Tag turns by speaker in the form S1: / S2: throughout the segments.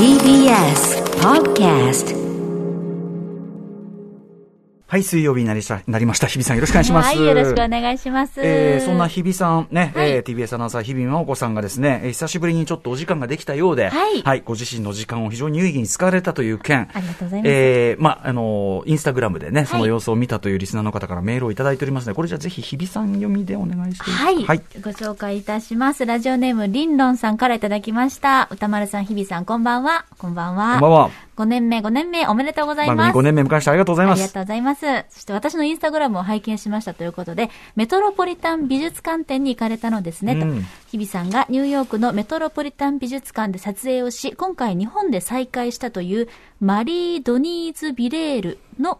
S1: TBS Podcast
S2: はい、水曜日になりしたなりました。日比さんよろしくお願いします。
S3: はい、よろしくお願いします。
S2: えー、そんな日比さんね、
S3: はい
S2: えー、TBS アナウンサー日比真央子さんがですね、えー久しぶりにちょっとお時間ができたようで、
S3: はい
S2: ご自身の時間を非常に有意義に使われたという件、
S3: ありがとうございます
S2: えー、まあ、あのーインスタグラムでね、その
S3: はい
S2: 様子を見たというリスナーの方からメールをいただいておりますので、これじゃあぜひ日比さん読みでお願いしていい
S3: はい、
S2: はい。
S3: ご紹介いたします。ラジオネーム、リンロンさんからいただきました。歌丸さん、日比さん、こんばんは。こんばんは。
S2: こんばんは。
S3: 5年目、5年目、おめでとうござい
S2: 番組
S3: ます。
S2: 5年目迎えましてありがとうございます。
S3: ありがとうございます。そして私のインスタグラムを拝見しましたということで、メトロポリタン美術館展に行かれたのですね、と
S2: うん。
S3: 日比さんがニューヨークのメトロポリタン美術館で撮影をし、今回日本で再会したというマリー・ドニーズ・ビレールの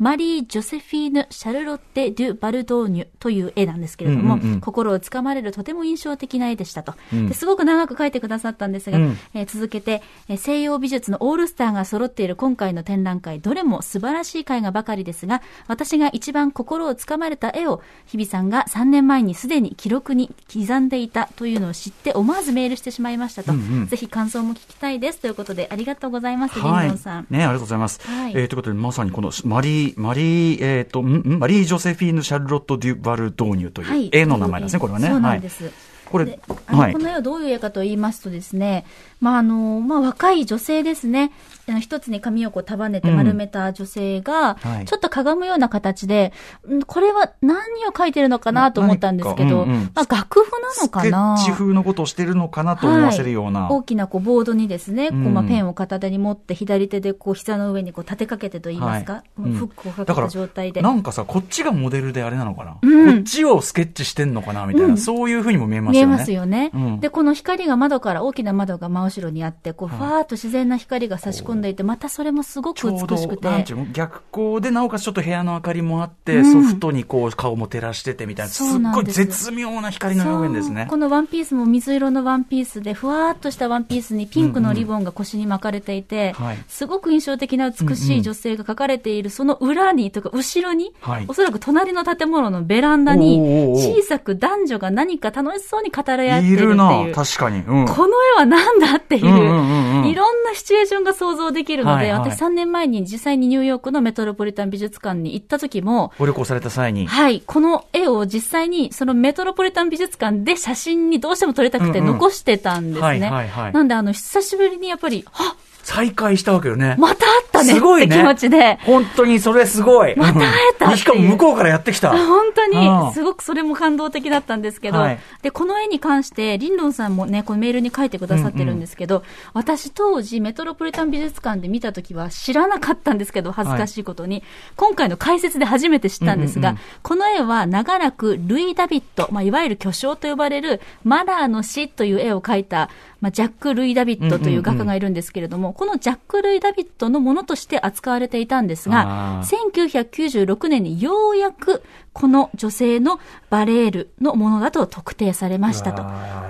S3: マリー・ジョセフィーヌ・シャルロッテ・デュ・バルドーニュという絵なんですけれども、
S2: うんうんうん
S3: 心をつかまれるとても印象的な絵でしたと。
S2: うん
S3: ですごく長く描いてくださったんですが、
S2: うん
S3: えー続けて、えー西洋美術のオールスターが揃っている今回の展覧会、どれも素晴らしい絵画ばかりですが、私が一番心をつかまれた絵を、日比さんが3年前にすでに記録に刻んでいたというのを知って、思わずメールしてしまいましたと。
S2: うんうん
S3: ぜひ感想も聞きたいですということで、ありがとうございます、リン
S2: はい。
S3: ドンさん。
S2: ね、ありがとうございます。
S3: はい
S2: えーということで、まさにこのマリー、マリー、えっ、と、んん？マリー・ジョセフィーヌ・シャルロット・デュ・バルドーニュという絵の名前ですね、これはね。
S3: そうなんです。
S2: はい。これはい
S3: こ。の絵はどういう絵かと言いますとですね、まああのまあ、若い女性ですね、一つに髪をこう束ねて丸めた女性が、
S2: はい。
S3: ちょっとかがむような形で、んこれは何を描いてるのかなと思ったんですけど、
S2: うんうん。
S3: まあ、楽譜なのかな。
S2: スケッチ風のことをしてるのかなと思わせるような。
S3: 大きなこうボードにですね、こうまあ
S2: うん
S3: ペンを片手に持って、左手でこう膝の上にこう立てかけてと言いますか、
S2: はい。
S3: フックをかけた状態で。
S2: なんかさ、こっちがモデルであれなのかな、
S3: うん。
S2: こっちをスケッチしてんのかなみたいな、
S3: うん。
S2: そういうふうにも見えますよね。
S3: 見えますよね、
S2: うん。
S3: で、この光が窓から、大きな窓が真後ろにあって、こう、
S2: はい。
S3: ふわーっと自然な光が差し込んでいて、またそれもすごく美しく、て。
S2: 逆光で、なおかつちょっと部屋の明かりもあって、
S3: うん
S2: ソフトにこう顔も照らしててみたいな、すっごい絶妙な光の表現ですね。
S3: このワンピースも水色のワンピースで、ふわーっとしたワンピースにピンクのリボンが腰に巻かれていて、
S2: はい
S3: すごく印象的な美しい女性が描かれている、その裏に、とか後ろに、
S2: はい
S3: おそらく隣の建物のベランダ
S2: お
S3: に、小さく男女が何か楽しそうに語り合っているっていう。
S2: いるな、確かに。うん。
S3: この絵は何だっていう、
S2: うんうんうんうん
S3: いろんなシチュエーションが想像できるので、
S2: はいはい
S3: 私3年前に実際にニューヨークのメトロポリタン美術館に行った時も、
S2: ご旅行された際に。
S3: はい、この絵を実際にそのメトロポリタン美術館で写真にどうしても撮りたくて残してたんですね。なんであの、久しぶりにやっぱり、あ
S2: 再会したわけよね。
S3: また会ったね
S2: すごいね。
S3: 気持ちで、
S2: 本当にそれすごい。
S3: また会えた
S2: しかも向こうからやってきた。
S3: 本当
S2: うん。
S3: に、すごくそれも感動的だったんですけど、
S2: はい。
S3: で、この絵に関して、リンロンさんもね、このメールに書いてくださってるんですけど、私当時、メトロポリタン美術館で見たときは知らなかったんですけど、恥ずかしいことに、今回の解説で初めて知ったんですが、
S2: うんうん
S3: この絵は長らくルイ・ダビット、まあ、いわゆる巨匠と呼ばれるマラーの死という絵を描いた、まあ、ジャック・ルイ・ダビットという画家がいるんですけれども、このジャック・ルイ・ダビットのものとして扱われていたんですが
S2: あー、
S3: 1996年にようやくこの女性のバレールのものだと特定されましたと。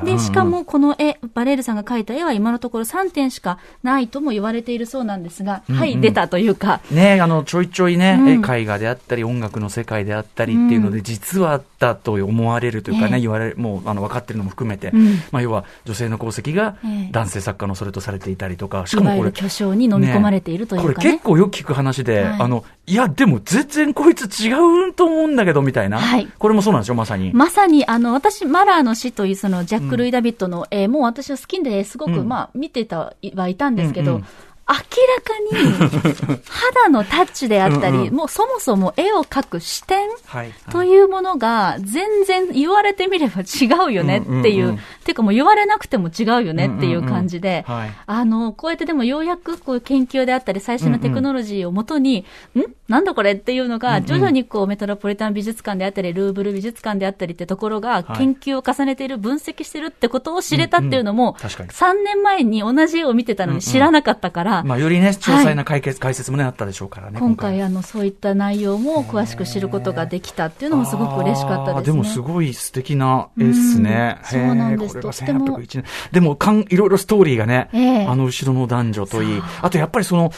S3: で、しかもこの絵、バレールさんが描いた絵は今のところ3点しかないとも言われているそうなんですが、
S2: うんうん。
S3: はい、出たというか、
S2: ねあの、ちょいちょいね、
S3: うん。
S2: え絵画であったり、音楽の世界であったりっていうので、
S3: うん。
S2: 実はあったと思われるというかね、
S3: ええ。
S2: 言われる、もう、あの、分かってるのも含めて、
S3: うん。
S2: まあ、要は、女性の功績が
S3: ええ。
S2: 男性作家のそれとされていたりとか、し
S3: い
S2: かもこれ、
S3: 巨匠に飲み込まれているというかね。
S2: これ結構よく聞く話で、
S3: はい。
S2: あの、いや、でも全然こいつ違うと思うんだけど、みたいな。
S3: はい
S2: これもそうなんでしょ、まさに。
S3: まさに、あの、私、マラーの死という、その、ジャック・ルイ・ダビットの絵も私は好きで、すごく、
S2: うん
S3: まあ、見てた、はいたんですけど、
S2: うんうん
S3: 明らかに、肌のタッチであったり、
S2: うんうん
S3: もうそもそも絵を描く視点
S2: はい。
S3: というものが、全然言われてみれば違うよねっていう、
S2: うんうんうん。
S3: ていう。かもう言われなくても違うよねっていう感じで、
S2: うんうんうんはい。
S3: あの、こうやってでもようやくこういう研究であったり、最新のテクノロジーをもとに、んなんだこれっていうのが、
S2: うんうん。
S3: 徐々にこうメトロポリタン美術館であったり、ルーブル美術館であったりってところが、
S2: はい。
S3: 研究を重ねている、分析してるってことを知れたっていうのも、
S2: うんうん。確かに。
S3: 3年前に同じ絵を見てたのに知らなかったから、
S2: まあ、よりね、詳細な解決、解説もね、あったでしょうからね。
S3: 今回あの、そういった内容も詳しく知ることができたっていうのもすごく嬉しかったですね。
S2: でもすごい素敵な絵ですね。
S3: うんそうなんですとっても
S2: 1801年。でもかん、いろいろストーリーがね、
S3: ええ
S2: あの後ろの男女といいあとやっぱりその、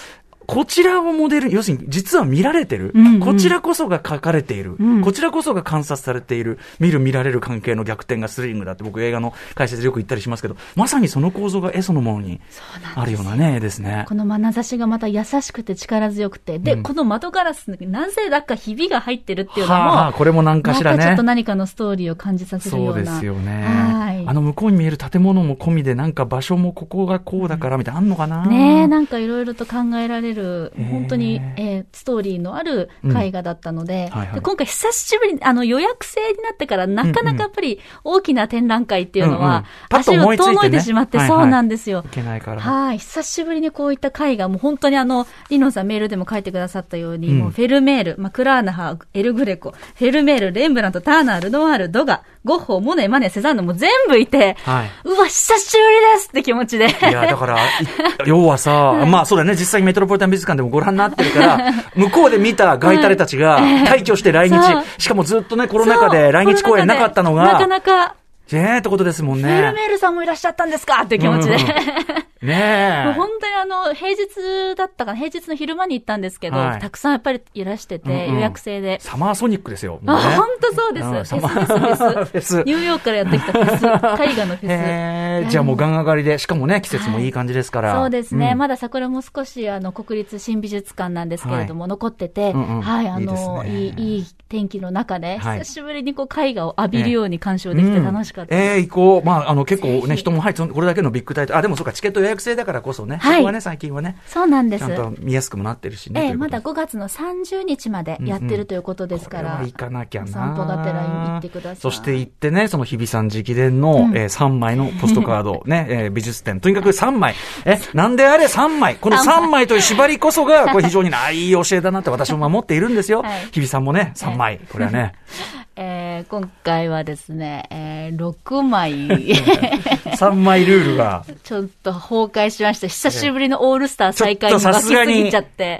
S2: こちらをモデル、要するに実は見られてる、
S3: うんうん。
S2: こちらこそが書かれている、
S3: うん。
S2: こちらこそが観察されている、見る見られる関係の逆転がスリリングだ。って僕映画の解説でよく言ったりしますけど、まさにその構造が絵そのものにあるようなね、絵ですね。
S3: この眼差しがまた優しくて力強くて、で、
S2: うん。
S3: この窓ガラスになぜだかひびが入ってるっていうのも、
S2: はあはあこれも何かしらね。
S3: またちょっと何かのストーリーを感じさせるよ
S2: そうう
S3: な。
S2: ですよね。
S3: はい。
S2: あの向こうに見える建物も込みで、なんか場所もここがこうだからみたいなのあんのかな？
S3: ねえ、なんかいろいろと考えられる
S2: へえ、
S3: 本当に、えーストーリーのある絵画だったので、
S2: はいはい。
S3: で今回久しぶりにあの予約制になってからなかなかやっぱり大きな展覧会っていうの
S2: うんうん。
S3: 足を遠のいてしまって、
S2: はいはい。
S3: そうなんですよ。
S2: い。けないから。
S3: はい。久しぶりにこういった絵画、もう本当にあの、リノンさんメールでも書いてくださったように、
S2: うん。
S3: もうフェルメール、まあ、クラーナハ、エルグレコ、フェルメール、レンブラント、ターナー、ルノワール、ドガ、ゴッホ、モネ、マネ、セザンヌも全部いて、
S2: はい。
S3: うわ、久しぶりですって気持ちで。
S2: いや、だから、い 要はさ、まあそうだね、実際にメトロポリタン美術館でもご覧になってるから、向こうで見たガイタレたちが 退去して来日
S3: そう、
S2: しかもずっとね、コロナ禍で来日公演なかったの
S3: なか
S2: が、
S3: なか、
S2: ええってことですもん
S3: フェル
S2: ね。
S3: メールさんもいらっしゃったんですかって気持ちで。
S2: うんうんねえ。
S3: 本あの、平日だったかな、平日の昼間に行ったんですけど、
S2: はい
S3: たくさんやっぱりいらしてて、
S2: うんうん
S3: 予約制で。
S2: サマーソニックですよ。もう
S3: あ、
S2: ね
S3: 本当そうです。
S2: うん
S3: フェスフェスニューヨークからやってきたフェス。絵画のフェス。
S2: じゃあもうガン上がりで、しかもね、季節もいい感じですから。
S3: そうですね。
S2: ん
S3: まだ桜も少し、あの、国立新美術館なんですけれども、残ってて、
S2: うんうん
S3: はい、あの、
S2: いいね
S3: いい、いい天気の中で、
S2: はい
S3: 久しぶりにこう、絵画を浴びるように鑑賞できて楽しかったです。
S2: うんええ行こう。まあ、あの、結構ね、人も入って、これだけのビッグタイトル。あ、でもそうか、チケット予約制だからこそね。
S3: はい
S2: ね、最近はね、
S3: そうなんです
S2: ちゃん。と見やすくもなってるしね。
S3: えまだ5月の30日までやってるということですから。
S2: これは行かなきゃな。
S3: お散歩がてら行ってください
S2: そして行ってね、その日比さん直伝の、
S3: うん
S2: えー3枚のポストカード、ね、えー美術展。とにかく3枚。え、なんであれ3枚。この3枚という縛りこそが、これ非常にないい教えだなって私も守っているんですよ。
S3: はい
S2: 日比さんもね、3枚。これはね。
S3: えー今回はですね、えー6枚、
S2: 3枚ルールが。
S3: ちょっと崩壊しました。久しぶりのオールスター再開に
S2: とさ
S3: す
S2: がに。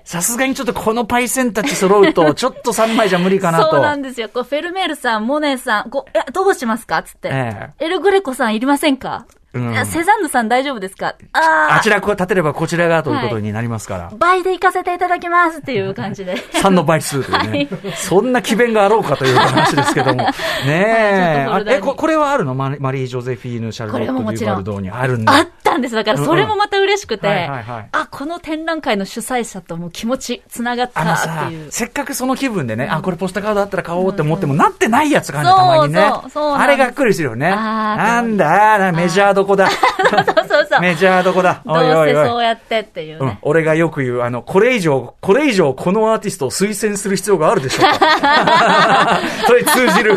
S2: さすがにちょっとこのパイセンたち揃うと、ちょっと3枚じゃ無理かなと。
S3: そうなんですよ。こうフェルメールさん、モネさん、こう、いや、どうしますか？つって。
S2: え
S3: エルグレコさんいりませんか、
S2: うん
S3: セザンヌさん大丈夫ですか？あ
S2: あちら立てればこちらがということになりますから。
S3: あ、倍で行かせていただきますっていう感じで。
S2: 3の倍数というね、そんな奇弁があろうかという話ですけども。ねえ。
S3: はい
S2: えこ、これはあるの？マリー・ジョゼフィーヌ・シャルロット・デュバルドーにあるんだ。
S3: あったんです。だからそれもまた嬉しくて、
S2: はいはいはい
S3: あ、この展覧会の主催者とも気持ち繋がったっていう、。
S2: せっかくその気分でね、あ、これポスターカードあったら買おうって思っても、なってないやつがね、たまにね。
S3: そうそうそう
S2: あれがっくりするよね。なんだ、なメジャーどこだ。
S3: そうそうそう。
S2: メジャーどこだ？
S3: どうせそうやってっていう
S2: うん
S3: ね。、
S2: 俺がよく言う、あの、これ以上、これ以上このアーティストを推薦する必要があるでしょうか？それに通じる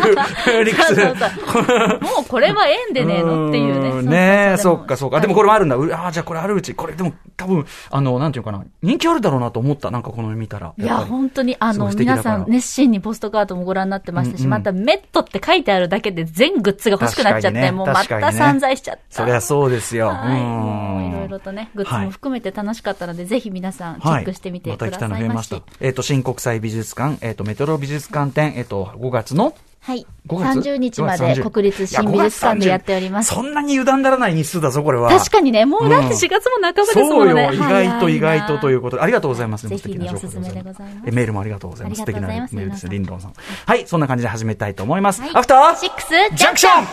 S2: 理屈で。
S3: そうそうもうこれは縁でねえのっていうね。
S2: んねえ、
S3: そ
S2: っかそうか。でもこれもあるんだ。うああ、じゃあこれあるうち。これでも多分、あの、なんていうかな。人気あるだろうなと思った。なんかこの見たら。
S3: いや、本当に、あの、皆さん熱心にポストカードもご覧になってましたし、
S2: うんうん
S3: またメットって書いてあるだけで全グッズが欲しくなっちゃって、
S2: ね
S3: もうまた散財しちゃった。
S2: そりゃそうですよ。
S3: はい。いろいろとね、グッズ
S2: はい
S3: も含めて楽しかったので、ぜひ皆さんチェックしてみてください
S2: また来たの増え
S3: まし。
S2: た。えっ、と、新国際美術館、えっ、と、メトロ美術館展、えっ、と、5月の？
S3: はい。
S2: 5月
S3: ？30日ま
S2: 5
S3: で
S2: 月30
S3: 国立新美術館でやっております。
S2: そんなに油断ならない日数だぞ、これは。
S3: 確かにね、もうだって4月も半ばですも
S2: そう
S3: んね。
S2: よ、意外と意外とという
S3: う。
S2: ことで、ありがとうございます。
S3: ぜひ
S2: 素敵な情報
S3: おすすめでございます
S2: えメールもありがとうございます。素敵なメールですね、リンロンさん。はい、そんな感じで始めたいと思います。
S3: はい
S2: アフター
S3: シックス
S2: ジャンクション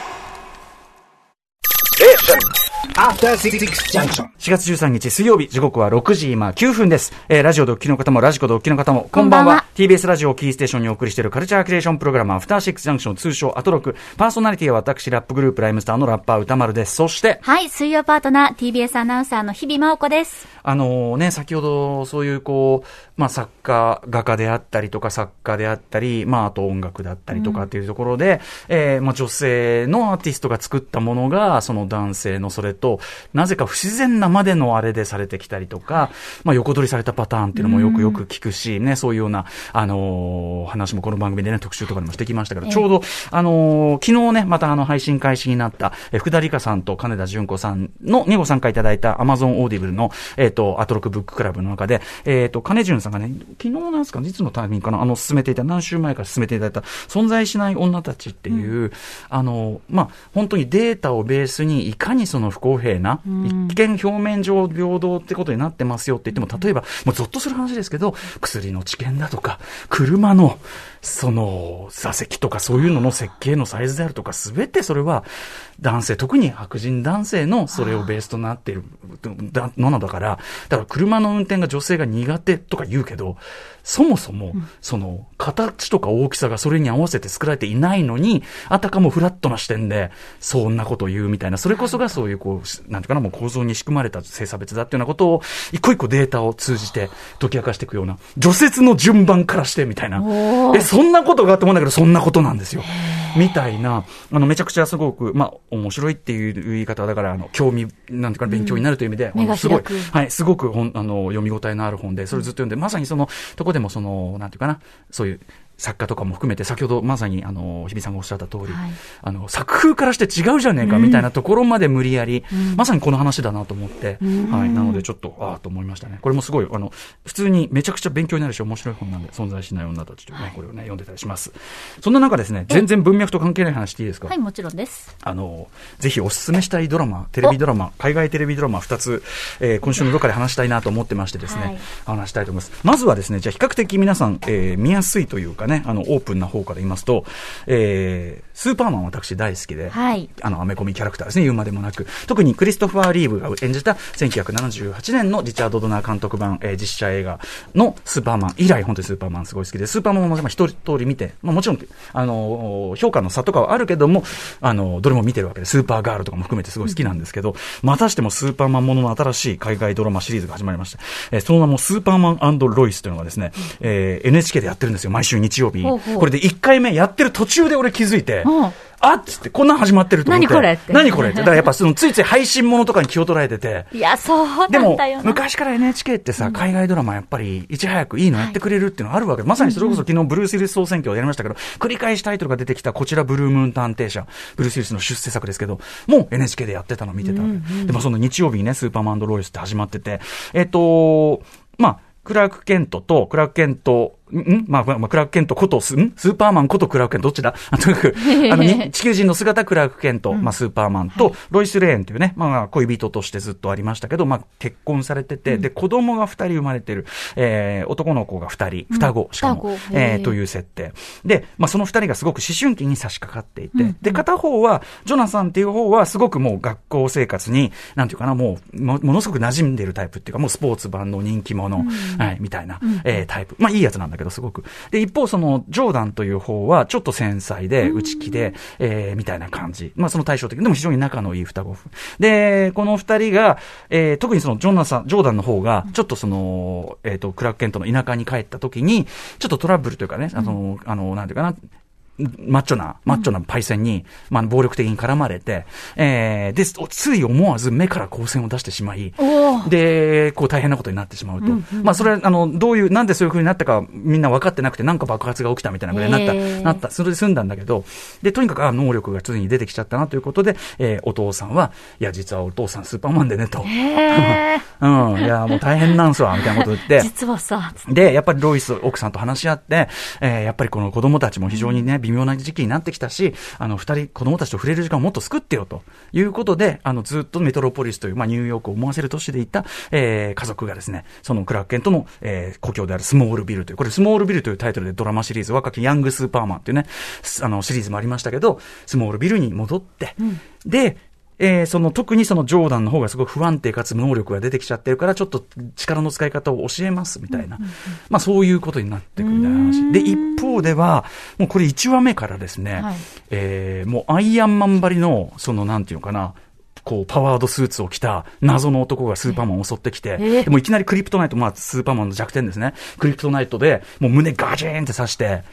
S1: After Six Junction.
S2: 4月13日水曜日、時刻は6時今9分です。えーラジオでお聞きの方も、ラジコでお聞きの方も、こんばんは。
S3: こんばんは
S2: TBS ラジオをキーステーションにお送りしているカルチャークリエーションプログラム、アフターシックスジャンクション、通称アトロク。パーソナリティは私、ラップグループ、ライムスターのラッパー歌丸です。そして、
S3: はい、水曜パートナー、TBS アナウンサーの日々真央子です。
S2: あのね、先ほど、そういうこう、まあ作家、画家であったりとか作家であったり、まああと音楽だったりとかっていうところで、えーまあ女性のアーティストが作ったものが、その男性のそれと、なぜか不自然なまでのあれでされてきたりとか、まあ横取りされたパターンっていうのもよくよく聞くし、ね、そういうような、あのー話もこの番組でね、特集とかでもしてきましたけど、ちょうど、あのー昨日ね、またあの配信開始になった、えー福田理香さんと金田純子さんのにご参加いただいた Amazon Audible の、えっ、と、アトロクブッククラブの中で、えっ、と、金潤さんがね、昨日なんですか、いつのタイミングかな、あの、進めていた、何週前から進めていただいた、存在しない女たちっていう、あの、まあ、本当にデータをベースに、いかにその不公平な、一見表面上平等ってことになってますよって言っても、例えば、もうゾッとする話ですけど、薬の治験だとか、車の、その、座席とかそういうのの設計のサイズであるとか、すべてそれは、男性、特に白人男性のそれをベースとなっているだものだから、だから車の運転が女性が苦手とか言うけど、そもそも、その、形とか大きさがそれに合わせて作られていないのに、あたかもフラットな視点で、そんなことを言うみたいな、それこそがそういう、こう、なんていうかな、もう構造に仕組まれた性差別だっていうようなことを、一個一個データを通じて解き明かしていくような、除雪の順番からしてみたいな。え、そんなことがあって思うんだけど、そんなことなんですよ。みたいな、あの、めちゃくちゃすごく、まあ、面白いっていう言い方は、だから、あの、興味、なんていうかな、勉強になるという意味で、
S3: 目が
S2: あのすごいはい、すごくほん、あの、読み応えのある本で、それずっと読んで、まさにその、とこでもその、なんていうかな、そういう、作家とかも含めて、先ほどまさに、あの、日比さんがおっしゃった通り、
S3: はい。
S2: あの、作風からして違うじゃねえか、みたいなところまで無理やり、まさにこの話だなと思って、はい、なのでちょっと、ああ、と思いましたね。これもすごい、あの、普通にめちゃくちゃ勉強になるし、面白い本なんで、存在しない女たちというね、これをね、読んでたりします。そんな中ですね、全然文脈と関係ない話していいですか？
S3: はい、もちろんです。
S2: あの、ぜひおすすめしたいドラマ、テレビドラマ、海外テレビドラマ2つ、えー今週のどっかで話したいなと思ってましてですね、
S3: はい。
S2: 話したいと思います。まずはですね、じゃあ比較的皆さん、えー見やすいというかね、あの、オープンな方から言いますと、えースーパーマン私大好きで、
S3: はい
S2: あの、アメコミキャラクターですね、言うまでもなく。特にクリストファー・リーブが演じた1978年のリチャード・ドナー監督版、えー実写映画のスーパーマン以来、本当にスーパーマンすごい好きで、スーパーマンもまあ一通り見て、まあもちろん、あの、評価の差とかはあるけども、あの、どれも見てるわけで、スーパーガールとかも含めてすごい好きなんですけど、またしてもスーパーマンものの新しい海外ドラマシリーズが始まりました。えーその名もスーパーマンロイスというのがですね、えー NHK でやってるんですよ、毎週日曜日。
S3: ほうほう
S2: これで1回目やってる途中で俺気づいて、
S3: うん
S2: あっつって、こんなん始まってると思って。
S3: 何これって
S2: 何これって。だからやっぱ そのついつい配信ものとかに気を取られてて。
S3: いや、そう
S2: でも
S3: なんだよ、な。
S2: 昔から NHK ってさ、海外ドラマやっぱり、いち早くいいのやってくれるっていうのがあるわけで、まさにそれこそ昨日ブルース・ウィリス総選挙をやりましたけど、繰り返しタイトルが出てきたこちらブルームーン探偵社、ブルース・ウィリスの出世作ですけど、もう NHK でやってたの見てたわけ。でもその日曜日にね、スーパーマンロイスって始まってて、えっと、まあ、クラーク・ケントと、クラーク・ケント、んん？まあ、まあ、クラーク・ケントことス、ん？スーパーマンことクラーク・ケント、どっちだ？あ とにかく、あの、に地球人の姿クラーク・ケント、まあ、スーパーマンと、ロイス・レーンというね、まあ、恋人としてずっとありましたけど、まあ、結婚されてて、で、子供が二人生まれてる、えー、男の子が二人、双子、しかも
S3: 双子、
S2: えー、という設定。で、まあ、その二人がすごく思春期に差し掛かっていて、で、片方は、ジョナサンっていう方は、すごくもう学校生活に、なんていうかな、もう、もものすごく馴染んでるタイプっていうか、もうスポーツ版の人気者、はい、みたいな、えータイプ。まあ、いいやつなんだけど、すごく。で、一方、その、ジョーダンという方は、ちょっと繊細で、内気で、えーみたいな感じ。まあ、その対照的。でも非常に仲のいい双子。で、この二人が、えー特にその、ジョナサン、ジョーダンの方が、ちょっとその、えっ、と、クラークケントの田舎に帰った時に、ちょっとトラブルというかね、あの、あの、なんていうかな、マッチョな、マッチョなパイセンに、まあ、暴力的に絡まれて、えー、で、つい思わず目から光線を出してしまい、で、こう大変なことになってしまうと。まあ、それは、あの、どういう、なんでそういう風になったか、みんな分かってなくて、なんか爆発が起きたみたいなぐらいになった、
S3: へー。
S2: なった、それで済んだんだけど、で、とにかく、あ、能力がついに出てきちゃったなということで、えーお父さんは、いや、実はお父さんスーパーマンでね、と。
S3: へ
S2: うん、いや、もう大変なんすわ、みたいなこと言って。
S3: ー。実はさ、つ
S2: で、やっぱりロイス奥さんと話し合って、えーやっぱりこの子供たちも非常にね、微妙な時期になってきたし、あの、二人、子供たちと触れる時間をもっと作ってよ、ということで、あの、ずっとメトロポリスという、まあ、ニューヨークを思わせる都市でいた、えー家族がですね、そのクラークケントの、えー故郷であるスモールビルという、これスモールビルというタイトルでドラマシリーズ、若きヤングスーパーマンっていうね、すあの、シリーズもありましたけど、スモールビルに戻って、で、えーその特にそのジョーダンの方がすごく不安定かつ能力が出てきちゃってるから、ちょっと力の使い方を教えますみたいな、まあそういうことになってくる。みたいな話。で、一方では、もうこれ1話目からですね、
S3: はい。
S2: えーもうアイアンマンばりの、そのなんていうのかな、こう、パワードスーツを着た謎の男がスーパーマンを襲ってきて、
S3: えー。
S2: でもいきなりクリプトナイト、まあスーパーマンの弱点ですね。クリプトナイトで、もう胸ガチーンって刺して、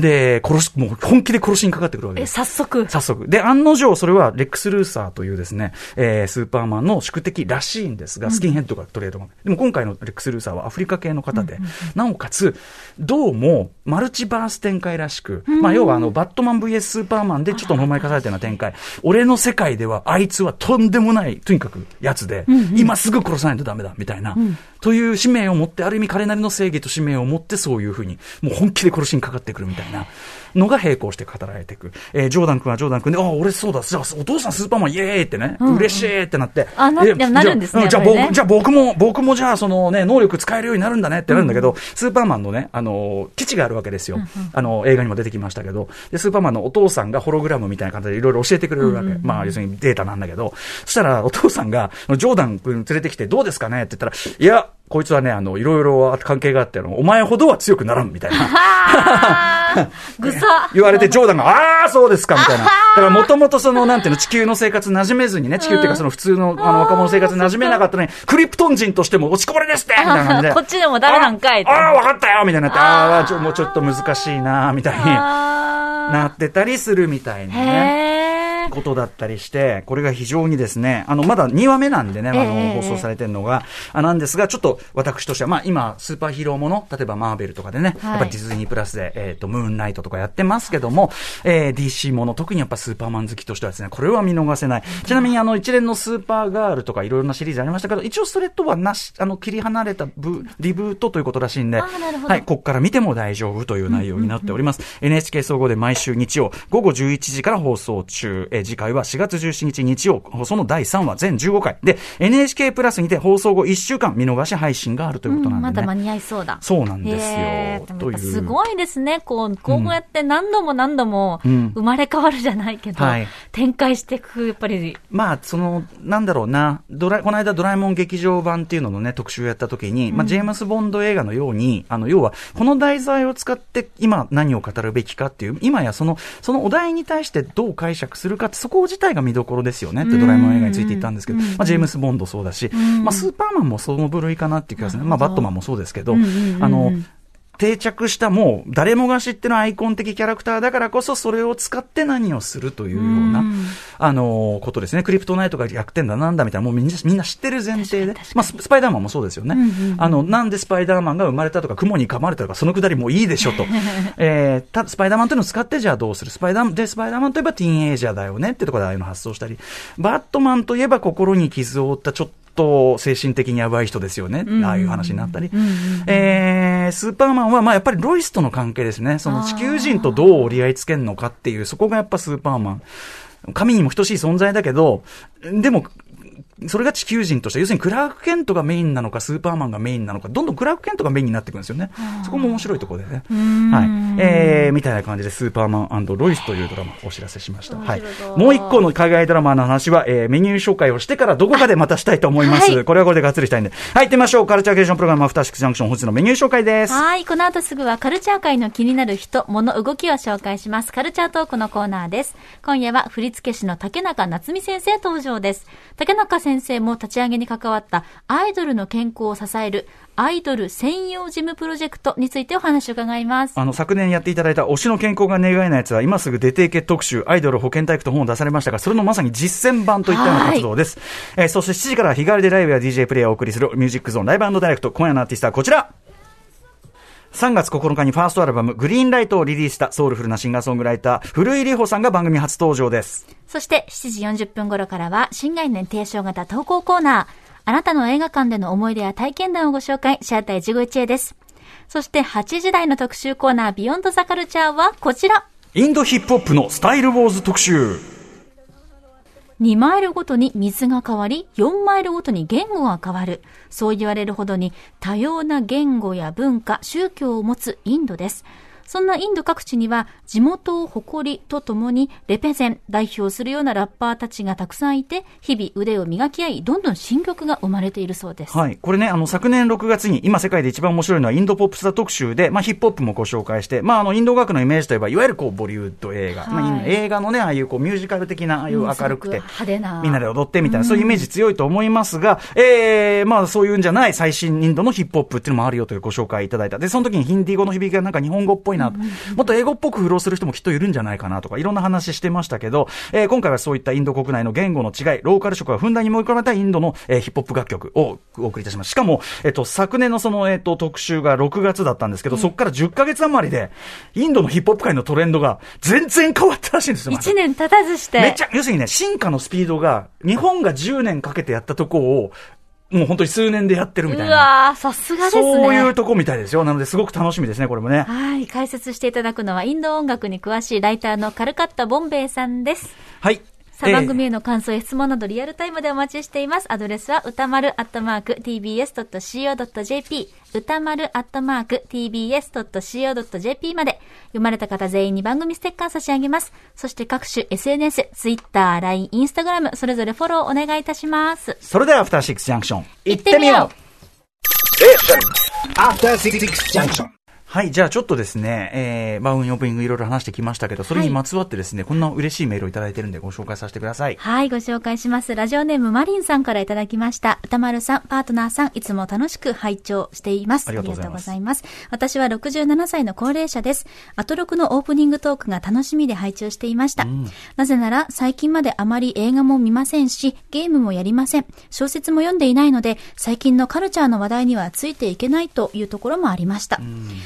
S2: で、殺し、もう本気で殺しにかかってくるわけ
S3: え、
S2: です。
S3: 早速。
S2: 早速。で、案の定、それはレックス・ルーサーというですね、えースーパーマンの宿敵らしいんですが、スキンヘッドがトレードマン。でも今回のレックス・ルーサーはアフリカ系の方で、なおかつ、どうも、マルチバース展開らしく、まあ、要はあの、バットマン VS スーパーマンでちょっとほんまに化されたような展開。俺の世界では、あいつはとんでもない、とにかく、やつで、今すぐ殺さないとダメだ、みたいな、という使命を持って、ある意味彼なりの正義と使命を持って、そういうふうに、もう本気で殺しにかかってくるみたいな。のが並行して語られていく。えージョーダン君はジョーダン君で、ああ、俺そうだ、じゃあお父さんスーパーマンイエーイってね、嬉しいってなって。
S3: あなるんですね
S2: じゃあ僕、じゃあ僕も、僕もじゃあそのね、能力使えるようになるんだねってなるんだけど、スーパーマンのね、あの、基地があるわけですよ。あの、映画にも出てきましたけど、で、スーパーマンのお父さんがホログラムみたいな感じでいろいろ教えてくれるわけ。まあ、要するにデータなんだけど、そしたらお父さんが、ジョーダン君連れてきてどうですかねって言ったら、いや、こいつはね、あの、いろいろ関係があって、あのお前ほどは強くならんみたいな。
S3: ぐさ。
S2: 言われて、ジョーダンが、ああ、そうですか、みたいな。だから、もともとその、なんていうの、地球の生活馴染めずにね、地球っていうか、その普通の、あの、若者生活馴染めなかったのに、クリプトン人としても落ちこぼれですってみたいな感じで。
S3: こっちでもダメなんかい
S2: ああー、わかったよみたいになって、ああもうちょっと難しいなみたいにな
S3: あ
S2: ってたりするみたいな
S3: ー
S2: ね。ことだったりして、これが非常にですね、あの、まだ2話目なんでね、あの、
S3: ええ
S2: 放送されてるのが、あなんですが、ちょっと私としては、まあ今、スーパーヒーローもの、例えばマーベルとかでね、
S3: はい
S2: やっぱディズニープラスで、えっ、と、ムーンライトとかやってますけども、えー DC もの、特にやっぱスーパーマン好きとしてはですね、これは見逃せない。ちなみにあの、一連のスーパーガールとかいろいろなシリーズありましたけど、一応それとはなし、あの、切り離れたブリブートということらしいんで、はい、ここから見ても大丈夫という内容になっております。NHK 総合で毎週日曜午後11時から放送中。えー次回は4月17日日曜、放送の第3話全15回。で、NHK プラスにて放送後1週間見逃し配信があるということなんでね。
S3: まだ間に合いそうだ。
S2: そうなんですよ
S3: すごいですね。こう、こうやって何度も何度も
S2: うん
S3: 生まれ変わるじゃないけど、
S2: はい
S3: 展開していく、やっぱり。
S2: まあ、その、なんだろうな、ドラこの間ドラえもん劇場版っていうののね、特集やった時に、まあ、ジェームス・ボンド映画のように、あの、要は、この題材を使って今何を語るべきかっていう、今やその、そのお題に対してどう解釈するかそこ自体が見どころですよね。ってドラえもん映画について言ったんですけど、まあ、ジェームス・ボンドそうだし、まあ、スーパーマンもその部類かなっていう気がする。まあ、バットマンもそうですけど、あの、定着したもう誰もが知ってるアイコン的キャラクターだからこそそれを使って何をするというような、
S3: うん
S2: あのことですね。クリプトナイトが逆転だなんだみたいな、もうみんなみんな知ってる前提で。まあス、スパイダーマンもそうですよね。
S3: うんうんうん
S2: あの、なんでスパイダーマンが生まれたとか、雲に噛まれたとか、そのくだりもういいでしょと。えー、たスパイダーマンというのを使ってじゃあどうするスパイダーマン、で、スパイダーマンといえばティーンエイジャーだよねってところでああいうの発想したり、バットマンといえば心に傷を負ったちょっと精神的にやばい人ですよね。
S3: うん
S2: ああいう話になったり。
S3: うんうん
S2: えー、スーパーマンは、まあやっぱりロイスとの関係ですね。その地球人とどう折り合いつけるのかっていう、そこがやっぱスーパーマン。神にも等しい存在だけど、でも、それが地球人として、要するにクラーク・ケントがメインなのか、スーパーマンがメインなのか、どんどんクラーク・ケントがメインになっていくんですよね。そこも面白いところでね。
S3: ん
S2: はい。えー、みたいな感じで、スーパーマンロイスというドラマをお知らせしました。はい。もう一個の海外ドラマの話は、えー、メニュー紹介をしてからどこかでまたしたいと思います。
S3: はい
S2: これはこれでがっつりしたいんで。はい、行ってみましょう。カルチャーケーションプログラム、アフターシックスジャンクション、本日のメニュー紹介です。
S3: はい。この後すぐはカルチャー界の気になる人、物、動きを紹介します。カルチャートークのコーナーです。今夜は振付師の竹中夏美先生登場です。竹中先生も立ち上げに関わったアイドルの健康を支えるアイドル専用ジムプロジェクトについてお話を伺います。
S2: あの、昨年やっていただいた推しの健康が願えないやつは、今すぐ出ていけ特集、アイドル保健体育と本を出されましたが、それのまさに実践版といったような活動です。えーそして7時から日替わりでライブや DJ プレイをお送りするミュージックゾーンライブダイレクト。今夜のアーティストはこちら3月9日にファーストアルバム、グリーンライトをリリースしたソウルフルなシンガーソングライター、古井里穂さんが番組初登場です。
S3: そして7時40分頃からは新概念提唱型投稿コーナー。あなたの映画館での思い出や体験談をご紹介、シャータイジゴイチエです。そして8時台の特集コーナー、ビヨンドザカルチャーはこちら。
S2: インドヒップホップのスタイルウォーズ特集。
S3: 2マイルごとに水が変わり、4マイルごとに言語が変わる。そう言われるほどに多様な言語や文化、宗教を持つインドです。そんなインド各地には地元を誇りとともにレペゼン代表するようなラッパーたちがたくさんいて日々腕を磨き合いどんどん新曲が生まれているそうです。
S2: はい。これね、あの、昨年6月に、今世界で一番面白いのはインドポップスター特集で、まあ、ヒップホップもご紹介して、まあ、あの、インド学のイメージといえば、いわゆるこう、ボリウッド映画。
S3: はい
S2: まあ、映画のね、ああいうこう、ミュージカル的な、ああいう明るくて、
S3: 派手な
S2: みんなで踊ってみたいな、そういうイメージ強いと思いますが、えー、まあ、そういうんじゃない最新インドのヒップホップっていうのもあるよというご紹介いただいた。で、その時にヒンディー語の響きがなんか日本語っぽいいなと。もっと英語っぽくフローする人もきっといるんじゃないかなとか、いろんな話してましたけど、えー今回はそういったインド国内の言語の違い、ローカル色がふんだんに盛り込まれたインドの、えーヒップホップ楽曲をお送りいたします。しかも、えっ、と、昨年のその、えっ、と、特集が6月だったんですけど、そこから10ヶ月余りで、インドのヒップホップ界のトレンドが全然変わったらしいんですよ。また
S3: 1年経たずして。
S2: めっちゃ、要するにね、進化のスピードが、日本が10年かけてやったとこを、もう本当に数年でやってるみたいうな。
S3: わー、さすがですね。
S2: そういうとこみたいですよ。なので、すごく楽しみですね、これもね。
S3: はい。解説していただくのは、インド音楽に詳しいライターのカルカッタ・ボンベイさんです。
S2: はい。
S3: さあ、
S2: えー
S3: 番組への感想や質問などリアルタイムでお待ちしています。アドレスは歌丸アットマーク tbs.co.jp 歌丸アットマーク tbs.co.jp まで読まれた方全員に番組ステッカー差し上げます。そして各種 SNS、Twitter、LINE、Instagram それぞれフォローお願いいたします。
S2: それでは、アフターシックスジャンクション。
S3: 行ってみよう
S1: After Six Junction.
S2: はい、じゃあちょっとですね、えー、まあ、オープニングいろいろ話してきましたけど、それにまつわってですね、こんな嬉しいメールをいただいてるんでご紹介させてください。
S3: はい、ご紹介します。ラジオネームマリンさんからいただきました。歌丸さん、パートナーさん、いつも楽しく拝聴しています。
S2: ありがとうございます
S3: ありがとうございます。私は67歳の高齢者です。アトロクのオープニングトークが楽しみで拝聴していました。なぜなら、最近まであまり映画も見ませんし、ゲームもやりません。小説も読んでいないので、最近のカルチャーの話題にはついていけないというところもありました。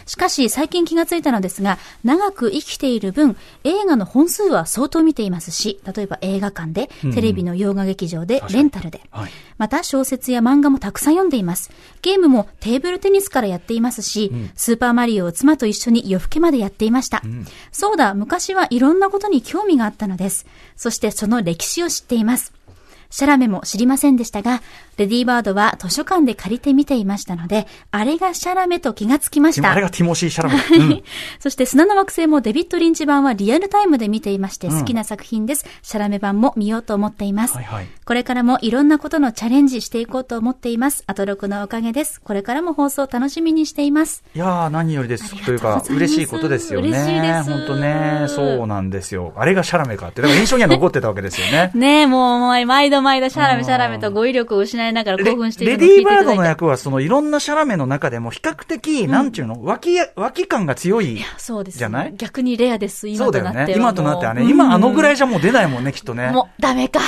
S3: しかし、最近気がついたのですが、長く生きている分、映画の本数は相当見ていますし、例えば映画館で、テレビの洋画劇場で、レンタルで。
S2: はい
S3: また小説や漫画もたくさん読んでいます。ゲームもテーブルテニスからやっていますし、スーパーマリオを妻と一緒に夜更けまでやっていました。そうだ、昔はいろんなことに興味があったのです。そしてその歴史を知っています。シャラメも知りませんでしたが、レディーバードは図書館で借りて見ていましたので、あれがシャラメと気がつきました
S2: あれ。がティモシー・シャラメ。うん
S3: そして砂の惑星もデビッド・リンチ版はリアルタイムで見ていまして好きな作品です。シャラメ版も見ようと思っています。
S2: はいはい
S3: これからもいろんなことのチャレンジしていこうと思っています。アトロクのおかげです。これからも放送楽しみにしています。
S2: いやー、何よりです。というか嬉しいことですよね。
S3: 嬉しいです
S2: 本当ね。そうなんですよ。あれがシャラメかって。だから印象には残ってたわけですよね。
S3: ねえ、もう、毎度毎度シャラメ
S2: うん
S3: シャラメと語彙力を失いながら
S2: レ
S3: 興奮してい
S2: レ
S3: るのを聞いてい
S2: ディーバード。の役は、そのいろんなシャラメの中でも比較的、なんていうの、脇、脇感が強い。
S3: そうです、ね。
S2: じゃない？
S3: 逆にレアです、今
S2: そうだよね。
S3: となっては。
S2: 今となってはね、今あのぐらい
S3: じ
S2: じゃもう出ないもんね、きっとね。
S3: もう、ダメか。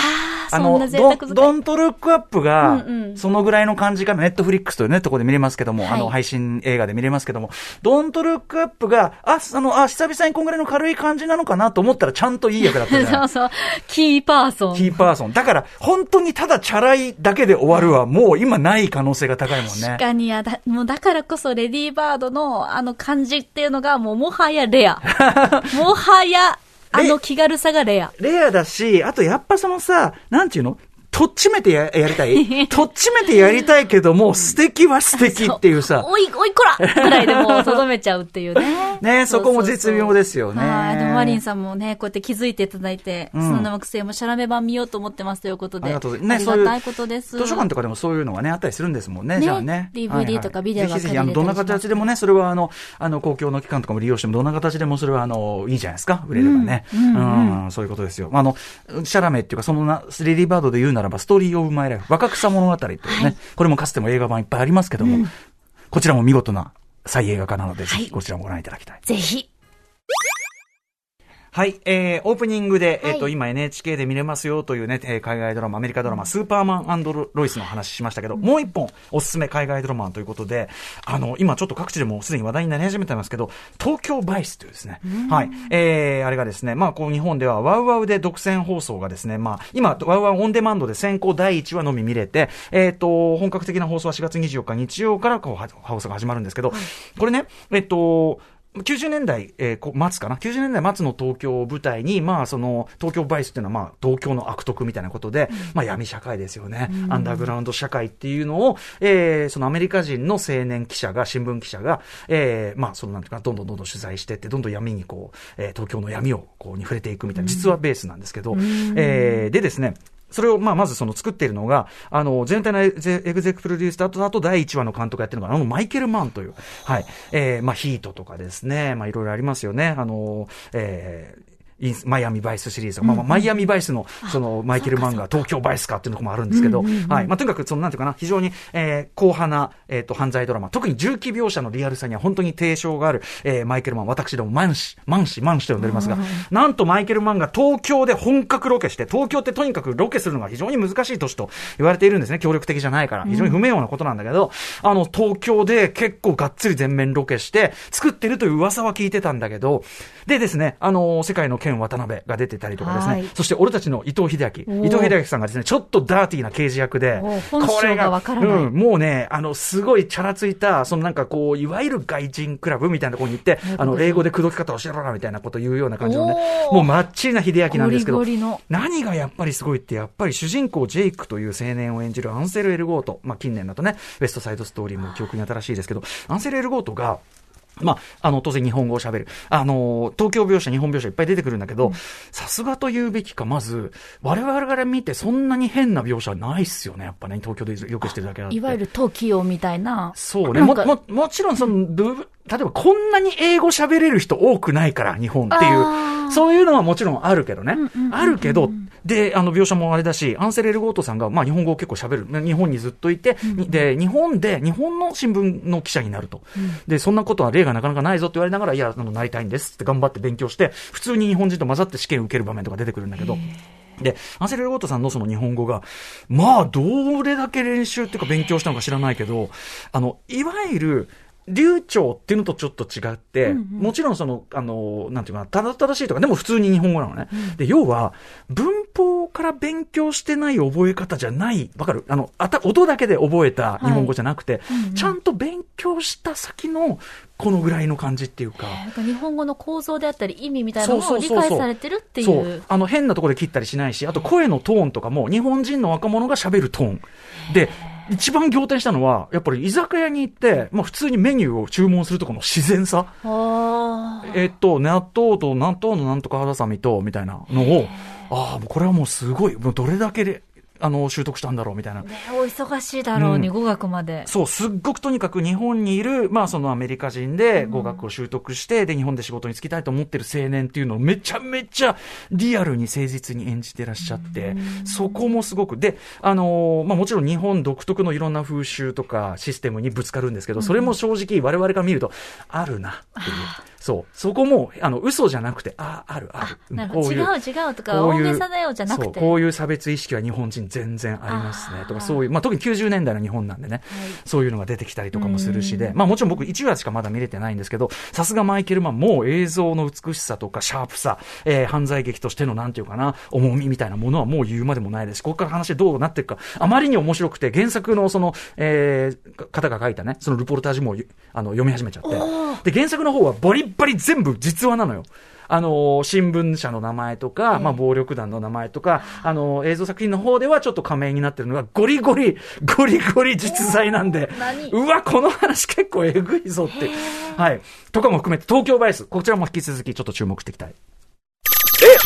S2: あの、ドドントルックアップがそのぐらいの感じかな、ネットフリックスというね、ところで見れますけども、
S3: はい
S2: あの、配信映画で見れますけども、ドントルックアップが、あ、あの、あ、久々にこんぐらいの軽い感じなのかなと思ったら、ちゃんといい役だったじゃない？
S3: そうそう。キーパーソン。
S2: キーパーソン。だから、本当にただチャラいだけで終わるは、もう今ない可能性が高いもんね
S3: 確。かにやだ、もうだからこそレディーバードのあの感じっていうのがもうもはやレア。もはや、あの気軽さがレア。
S2: レアだし、あとやっぱそのさ、なんていうの？とっちめてややりたい？とっちめてやりたいけども、素敵は素敵っていうさ。
S3: おい、おいこらぐらいでもうとどめちゃうっていうね。
S2: ねそこも絶妙ですよね
S3: はい。でもマリンさんもね、こうやって気づいていただいて、
S2: うん
S3: 砂の惑星もシャラメ版見ようと思ってますということで。
S2: ありがとうございます。ね。
S3: ありがたいことです。
S2: 図書館とかでもそういうのがね、あったりするんですもんね、
S3: ね
S2: じゃあね。
S3: DVD とかビデオが
S2: ぜひぜひ、あの、どんな形でもね、それはあの、あの、公共の機関とかも利用しても、どんな形でもそれはあの、いいじゃないですか、売れればね。
S3: うんうん
S2: うんそういうことですよ。あの、シャラメっていうか、そのな、レディーバードで言うならば、ストーリーオブマイライフ、若草物語というね、これもかつても映画版いっぱいありますけども、こちらも見事な再映画化なので、ぜ
S3: はい
S2: ひこちらもご覧いただきたい。
S3: ぜひ。
S2: はい、えー、オープニングで、
S3: はい。
S2: えっ、と、今 NHK で見れますよというね、えー海外ドラマ、アメリカドラマ、スーパーマンロロイスの話しましたけど、もう一本おすすめ海外ドラマということで、あの、今ちょっと各地でもすでに話題になり始めてますけど、東京バイスというですね、はい、えー、あれがですね、まあ、こう日本ではワウワウで独占放送がですね、まあ、今、ワウワウオンデマンドで先行第1話のみ見れて、えっ、と、本格的な放送は4月24日日曜からこうは放送が始まるんですけど、これね、えっ、と、90年代、えーこ末かな ?90 年代末の東京を舞台に、まあ、その、東京バイスっていうのは、まあ、東京の悪徳みたいなことで、まあ、闇社会ですよね。アンダーグラウンド社会っていうのを、えーそのアメリカ人の青年記者が、新聞記者が、えーまあ、その、なんていうか、どんどんどんどん取材してって、どんどん闇にこう、えー東京の闇を、こう、に触れていくみたいな、実はベースなんですけど、えーでですね、それを、まあ、まずその作っているのが、あの、全体のエグゼクプロデュースだ、と、あと第1話の監督やってるのが、あの、マイケル・マンという、はい、えー、まあ、ヒートとかですね、まあ、いろいろありますよね。あの、えーマイアミバイスシリーズ、まあまあ、マイアミバイスの、その、マイケル漫画、東京バイスかっていうのもあるんですけど、はい。まあ、とにかく、その、なんていうかな、非常に、えー、硬派な、えっ、と、犯罪ドラマ、特に重機描写のリアルさには本当に定評がある、えー、マイケルマン、私ども、マンシ、マンシ、マンシと呼んでおりますが、なんとマイケルマンが東京で本格ロケして、東京ってとにかくロケするのが非常に難しい都市と言われているんですね。協力的じゃないから。非常に不明瞭なことなんだけど、あの、東京で結構がっつり全面ロケして、作ってるという噂は聞いてたんだけど、でですね、あの、世界の剣渡辺が出てたりとかですね、そして俺たちの伊藤秀明、伊藤秀明さんがですね、ちょっとダーティーな刑事役で、
S3: これが、う
S2: ん、もうね、あの、すごいチャラついた、そのなんかこう、いわゆる外人クラブみたいなところに行って、あの、英語で口説き方をしろらみたいなことを言うような感じのね、もうまっちりな秀明なんですけど、何がやっぱりすごいって、やっぱり主人公ジェイクという青年を演じるアンセル・エル・ゴート、まあ近年だとね、ウエストサイドストーリーも記憶に新しいですけど、アンセル・エル・ゴートが、まあ、あの、当然日本語を喋る。あの、東京描写、日本描写いっぱい出てくるんだけど、さすがと言うべきか、まず、我々から見てそんなに変な描写ないっすよね、やっぱね、東京でロケしてるだけだ
S3: いわゆる東京みたいな。
S2: そうね。も、も、もちろんその、例えばこんなに英語喋れる人多くないから、日本っていう。そういうのはもちろんあるけどね。あるけど、で、あの、描写もあれだし、アンセレル・ゴートさんが、まあ、日本語を結構喋る。日本にずっといて、で、日本で、日本の新聞の記者になると。で、そんなことは例がなかなかないぞって言われながら、いや、あの、なりたいんですって頑張って勉強して、普通に日本人と混ざって試験を受ける場面とか出てくるんだけど、で、アンセレル・ゴートさんのその日本語が、まあ、どれだけ練習っていうか勉強したのか知らないけど、あの、いわゆる、流暢っていうのとちょっと違って、うんうん、もちろんその、あの、なんていうかな、ただ正しいとか、でも普通に日本語なのね。うん、で、要は、文法から勉強してない覚え方じゃない、わかる？あの、あた、音だけで覚えた日本語じゃなくて、はい。うんうん、ちゃんと勉強した先の、このぐらいの感じっていう
S3: か。日本語の構造であったり意味みたいなのを理解されてるっていう。そう
S2: あの、変なところで切ったりしないし、あと声のトーンとかも、日本人の若者が喋るトーン。で、一番仰天したのは、やっぱり居酒屋に行って、まあ普通にメニューを注文するとこの自然さ。えっと、納豆と納豆のなんとか肌さみと、みたいなのを、ああ、これはもうすごい、もうどれだけで、あの、習得したんだろうみたいな。ね、
S3: お忙しいだろうに、うん、語学まで。
S2: そう、すっごくとにかく日本にいる、まあそのアメリカ人で語学を習得して、うん、で、日本で仕事に就きたいと思ってる青年っていうのをめちゃめちゃリアルに誠実に演じてらっしゃって、うん、そこもすごく。で、あのー、まあもちろん日本独特のいろんな風習とかシステムにぶつかるんですけど、それも正直我々から見ると、あるなっていう。そう。そこも、あの、嘘じゃなくて、あ、ある、ある。
S3: なるほど。違う、違うとか、大げさだよじゃなくて。
S2: こういう差別意識は日本人全然ありますね。とか、そういう、まあ、特に90年代の日本なんでね、はい、そういうのが出てきたりとかもするしで、まあ、もちろん僕1話しかまだ見れてないんですけど、さすがマイケルマンも映像の美しさとか、シャープさ、えー、犯罪劇としての、なんていうかな、重みみたいなものはもう言うまでもないですし、ここから話どうなっていくか、あまりに面白くて、原作のその、えー、方が書いたね、そのルポルタージュも、あの、読み始めちゃって、で、原作の方はバリバリ全部実話なのよ。あの、新聞社の名前とか、まあ、暴力団の名前とか、あの、映像作品の方ではちょっと仮名になってるのが、ゴリゴリ、ゴリゴリ実在なんで、うわ、この話結構えぐいぞって。はい。とかも含めて、東京バイス、こちらも引き続きちょっと注目していきたい。え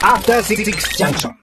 S2: After 66 junction.